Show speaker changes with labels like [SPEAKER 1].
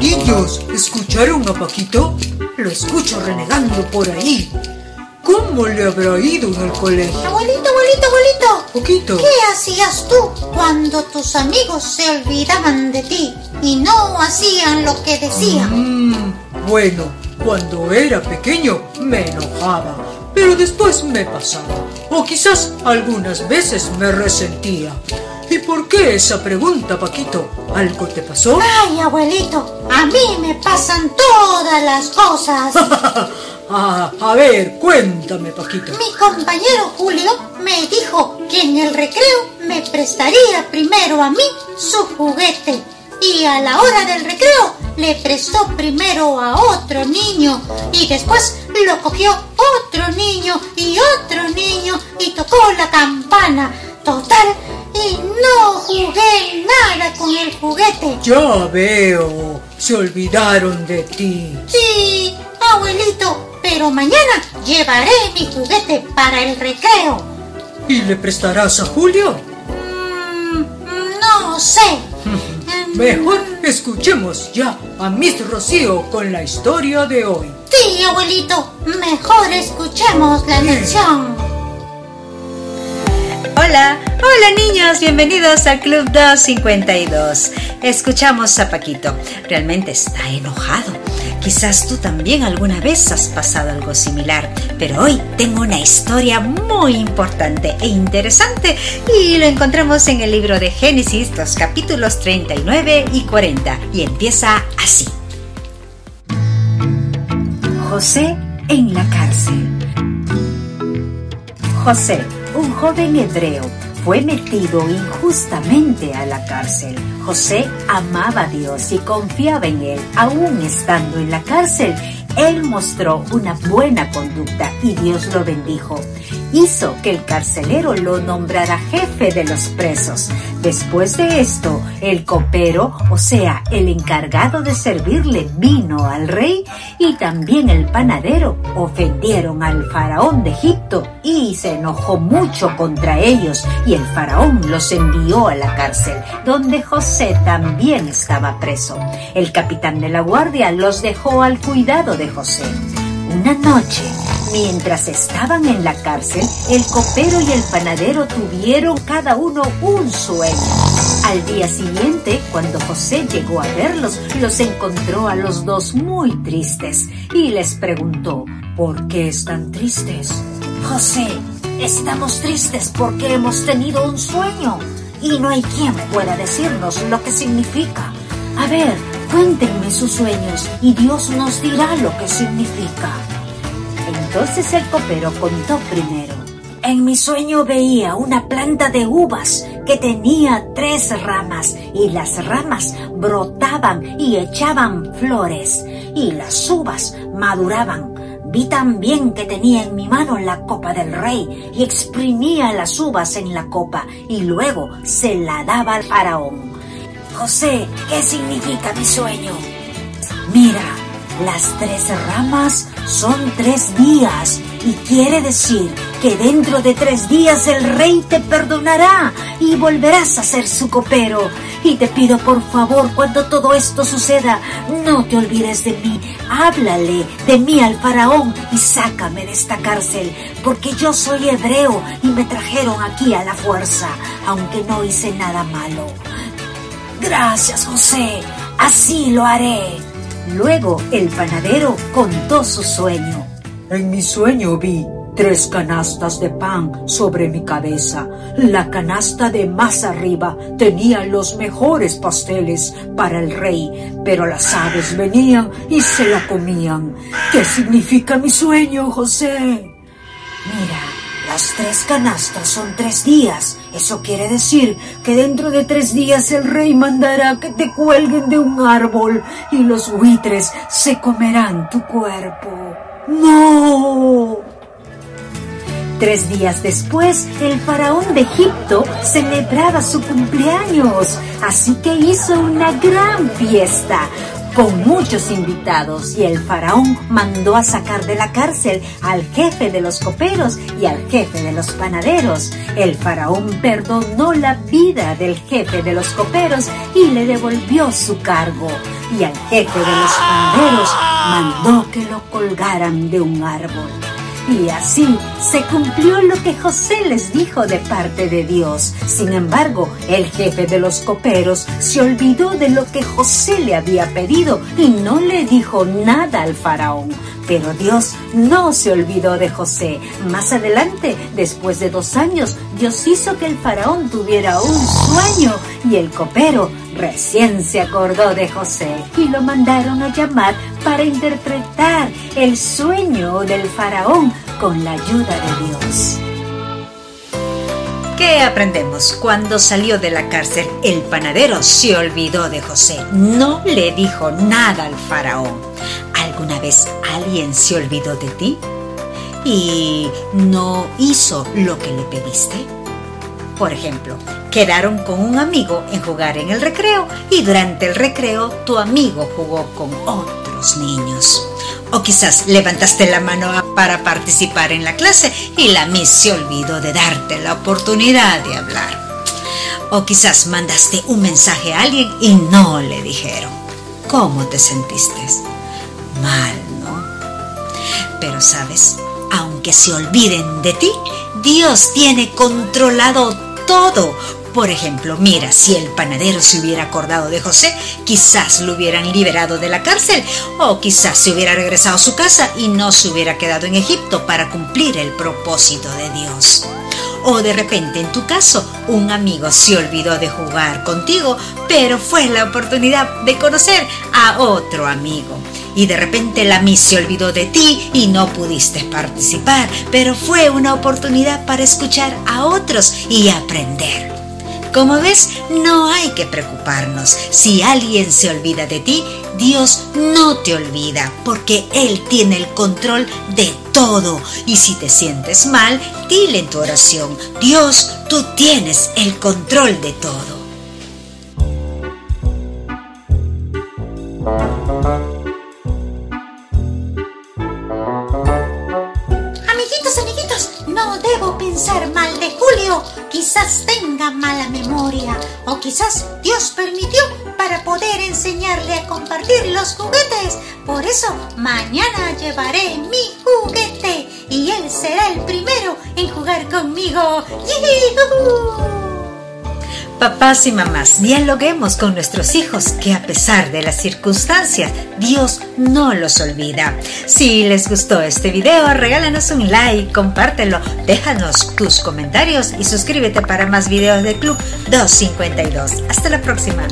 [SPEAKER 1] niños, ¿escucharon a Paquito? Lo escucho renegando por ahí. ¿Cómo le habrá ido en el colegio?
[SPEAKER 2] Abuelito, abuelito, abuelito.
[SPEAKER 1] Poquito.
[SPEAKER 2] ¿Qué hacías tú cuando tus amigos se olvidaban de ti y no hacían lo que decían?
[SPEAKER 1] Mm, bueno, cuando era pequeño me enojaba, pero después me pasaba. O quizás algunas veces me resentía. ¿Y por qué esa pregunta, Paquito? ¿Algo te pasó?
[SPEAKER 2] Ay, abuelito, a mí me pasan todas las cosas.
[SPEAKER 1] ah, a ver, cuéntame, Paquito.
[SPEAKER 2] Mi compañero Julio me dijo que en el recreo me prestaría primero a mí su juguete y a la hora del recreo le prestó primero a otro niño y después lo cogió otro niño y otro niño y tocó la campana. Total, y no jugué nada con el juguete.
[SPEAKER 1] Ya veo, se olvidaron de ti.
[SPEAKER 2] Sí, abuelito, pero mañana llevaré mi juguete para el recreo.
[SPEAKER 1] ¿Y le prestarás a Julio?
[SPEAKER 2] Mm, no sé.
[SPEAKER 1] Mejor escuchemos ya a Miss Rocío con la historia de hoy.
[SPEAKER 2] Sí, abuelito, mejor escuchemos la lección.
[SPEAKER 3] Hola, hola niños, bienvenidos al Club 252. Escuchamos a Paquito, realmente está enojado. Quizás tú también alguna vez has pasado algo similar, pero hoy tengo una historia muy importante e interesante y lo encontramos en el libro de Génesis, los capítulos 39 y 40, y empieza así. José en la cárcel. José un joven hebreo fue metido injustamente a la cárcel. José amaba a Dios y confiaba en él, aún estando en la cárcel. Él mostró una buena conducta y Dios lo bendijo. Hizo que el carcelero lo nombrara jefe de los presos. Después de esto, el copero, o sea, el encargado de servirle vino al rey y también el panadero ofendieron al faraón de Egipto y se enojó mucho contra ellos y el faraón los envió a la cárcel, donde José también estaba preso. El capitán de la guardia los dejó al cuidado de José. Una noche, mientras estaban en la cárcel, el copero y el panadero tuvieron cada uno un sueño. Al día siguiente, cuando José llegó a verlos, los encontró a los dos muy tristes y les preguntó, ¿por qué están tristes? José, estamos tristes porque hemos tenido un sueño y no hay quien pueda decirnos lo que significa. A ver, Cuéntenme sus sueños y Dios nos dirá lo que significa. Entonces el copero contó primero. En mi sueño veía una planta de uvas que tenía tres ramas y las ramas brotaban y echaban flores y las uvas maduraban. Vi también que tenía en mi mano la copa del rey y exprimía las uvas en la copa y luego se la daba al faraón. José, ¿qué significa mi sueño? Mira, las tres ramas son tres días y quiere decir que dentro de tres días el rey te perdonará y volverás a ser su copero. Y te pido por favor, cuando todo esto suceda, no te olvides de mí. Háblale de mí al faraón y sácame de esta cárcel, porque yo soy hebreo y me trajeron aquí a la fuerza, aunque no hice nada malo. Gracias, José. Así lo haré. Luego el panadero contó su sueño.
[SPEAKER 1] En mi sueño vi tres canastas de pan sobre mi cabeza. La canasta de más arriba tenía los mejores pasteles para el rey, pero las aves venían y se la comían. ¿Qué significa mi sueño, José?
[SPEAKER 3] Mira, las tres canastas son tres días. Eso quiere decir que dentro de tres días el rey mandará que te cuelguen de un árbol y los buitres se comerán tu cuerpo.
[SPEAKER 1] ¡No!
[SPEAKER 3] Tres días después, el faraón de Egipto celebraba su cumpleaños, así que hizo una gran fiesta.
[SPEAKER 4] Con muchos invitados y el faraón mandó a sacar de la cárcel al jefe de los coperos y al jefe de los panaderos. El faraón perdonó la vida del jefe de los coperos y le devolvió su cargo. Y al jefe de los panaderos mandó que lo colgaran de un árbol. Y así se cumplió lo que José les dijo de parte de Dios. Sin embargo, el jefe de los coperos se olvidó de lo que José le había pedido y no le dijo nada al faraón. Pero Dios no se olvidó de José. Más adelante, después de dos años, Dios hizo que el faraón tuviera un sueño y el copero recién se acordó de José y lo mandaron a llamar para interpretar el sueño del faraón con la ayuda de Dios.
[SPEAKER 3] ¿Qué aprendemos? Cuando salió de la cárcel, el panadero se olvidó de José. No le dijo nada al faraón. ¿Alguna vez alguien se olvidó de ti? ¿Y no hizo lo que le pediste? Por ejemplo, quedaron con un amigo en jugar en el recreo y durante el recreo tu amigo jugó con otros niños. O quizás levantaste la mano para participar en la clase y la Miss se olvidó de darte la oportunidad de hablar. O quizás mandaste un mensaje a alguien y no le dijeron. ¿Cómo te sentiste? Mal, ¿no? Pero sabes, aunque se olviden de ti, Dios tiene controlado todo. Por ejemplo, mira, si el panadero se hubiera acordado de José, quizás lo hubieran liberado de la cárcel o quizás se hubiera regresado a su casa y no se hubiera quedado en Egipto para cumplir el propósito de Dios. O de repente en tu caso, un amigo se olvidó de jugar contigo, pero fue la oportunidad de conocer a otro amigo. Y de repente la Miss se olvidó de ti y no pudiste participar, pero fue una oportunidad para escuchar a otros y aprender. Como ves, no hay que preocuparnos. Si alguien se olvida de ti, Dios no te olvida, porque Él tiene el control de todo. Y si te sientes mal, dile en tu oración, Dios, tú tienes el control de todo.
[SPEAKER 2] Quizás tenga mala memoria o quizás Dios permitió para poder enseñarle a compartir los juguetes. Por eso mañana llevaré mi juguete y él será el primero en jugar conmigo.
[SPEAKER 3] Papás y mamás, dialoguemos con nuestros hijos que a pesar de las circunstancias, Dios no los olvida. Si les gustó este video, regálanos un like, compártelo, déjanos tus comentarios y suscríbete para más videos del Club 252. Hasta la próxima.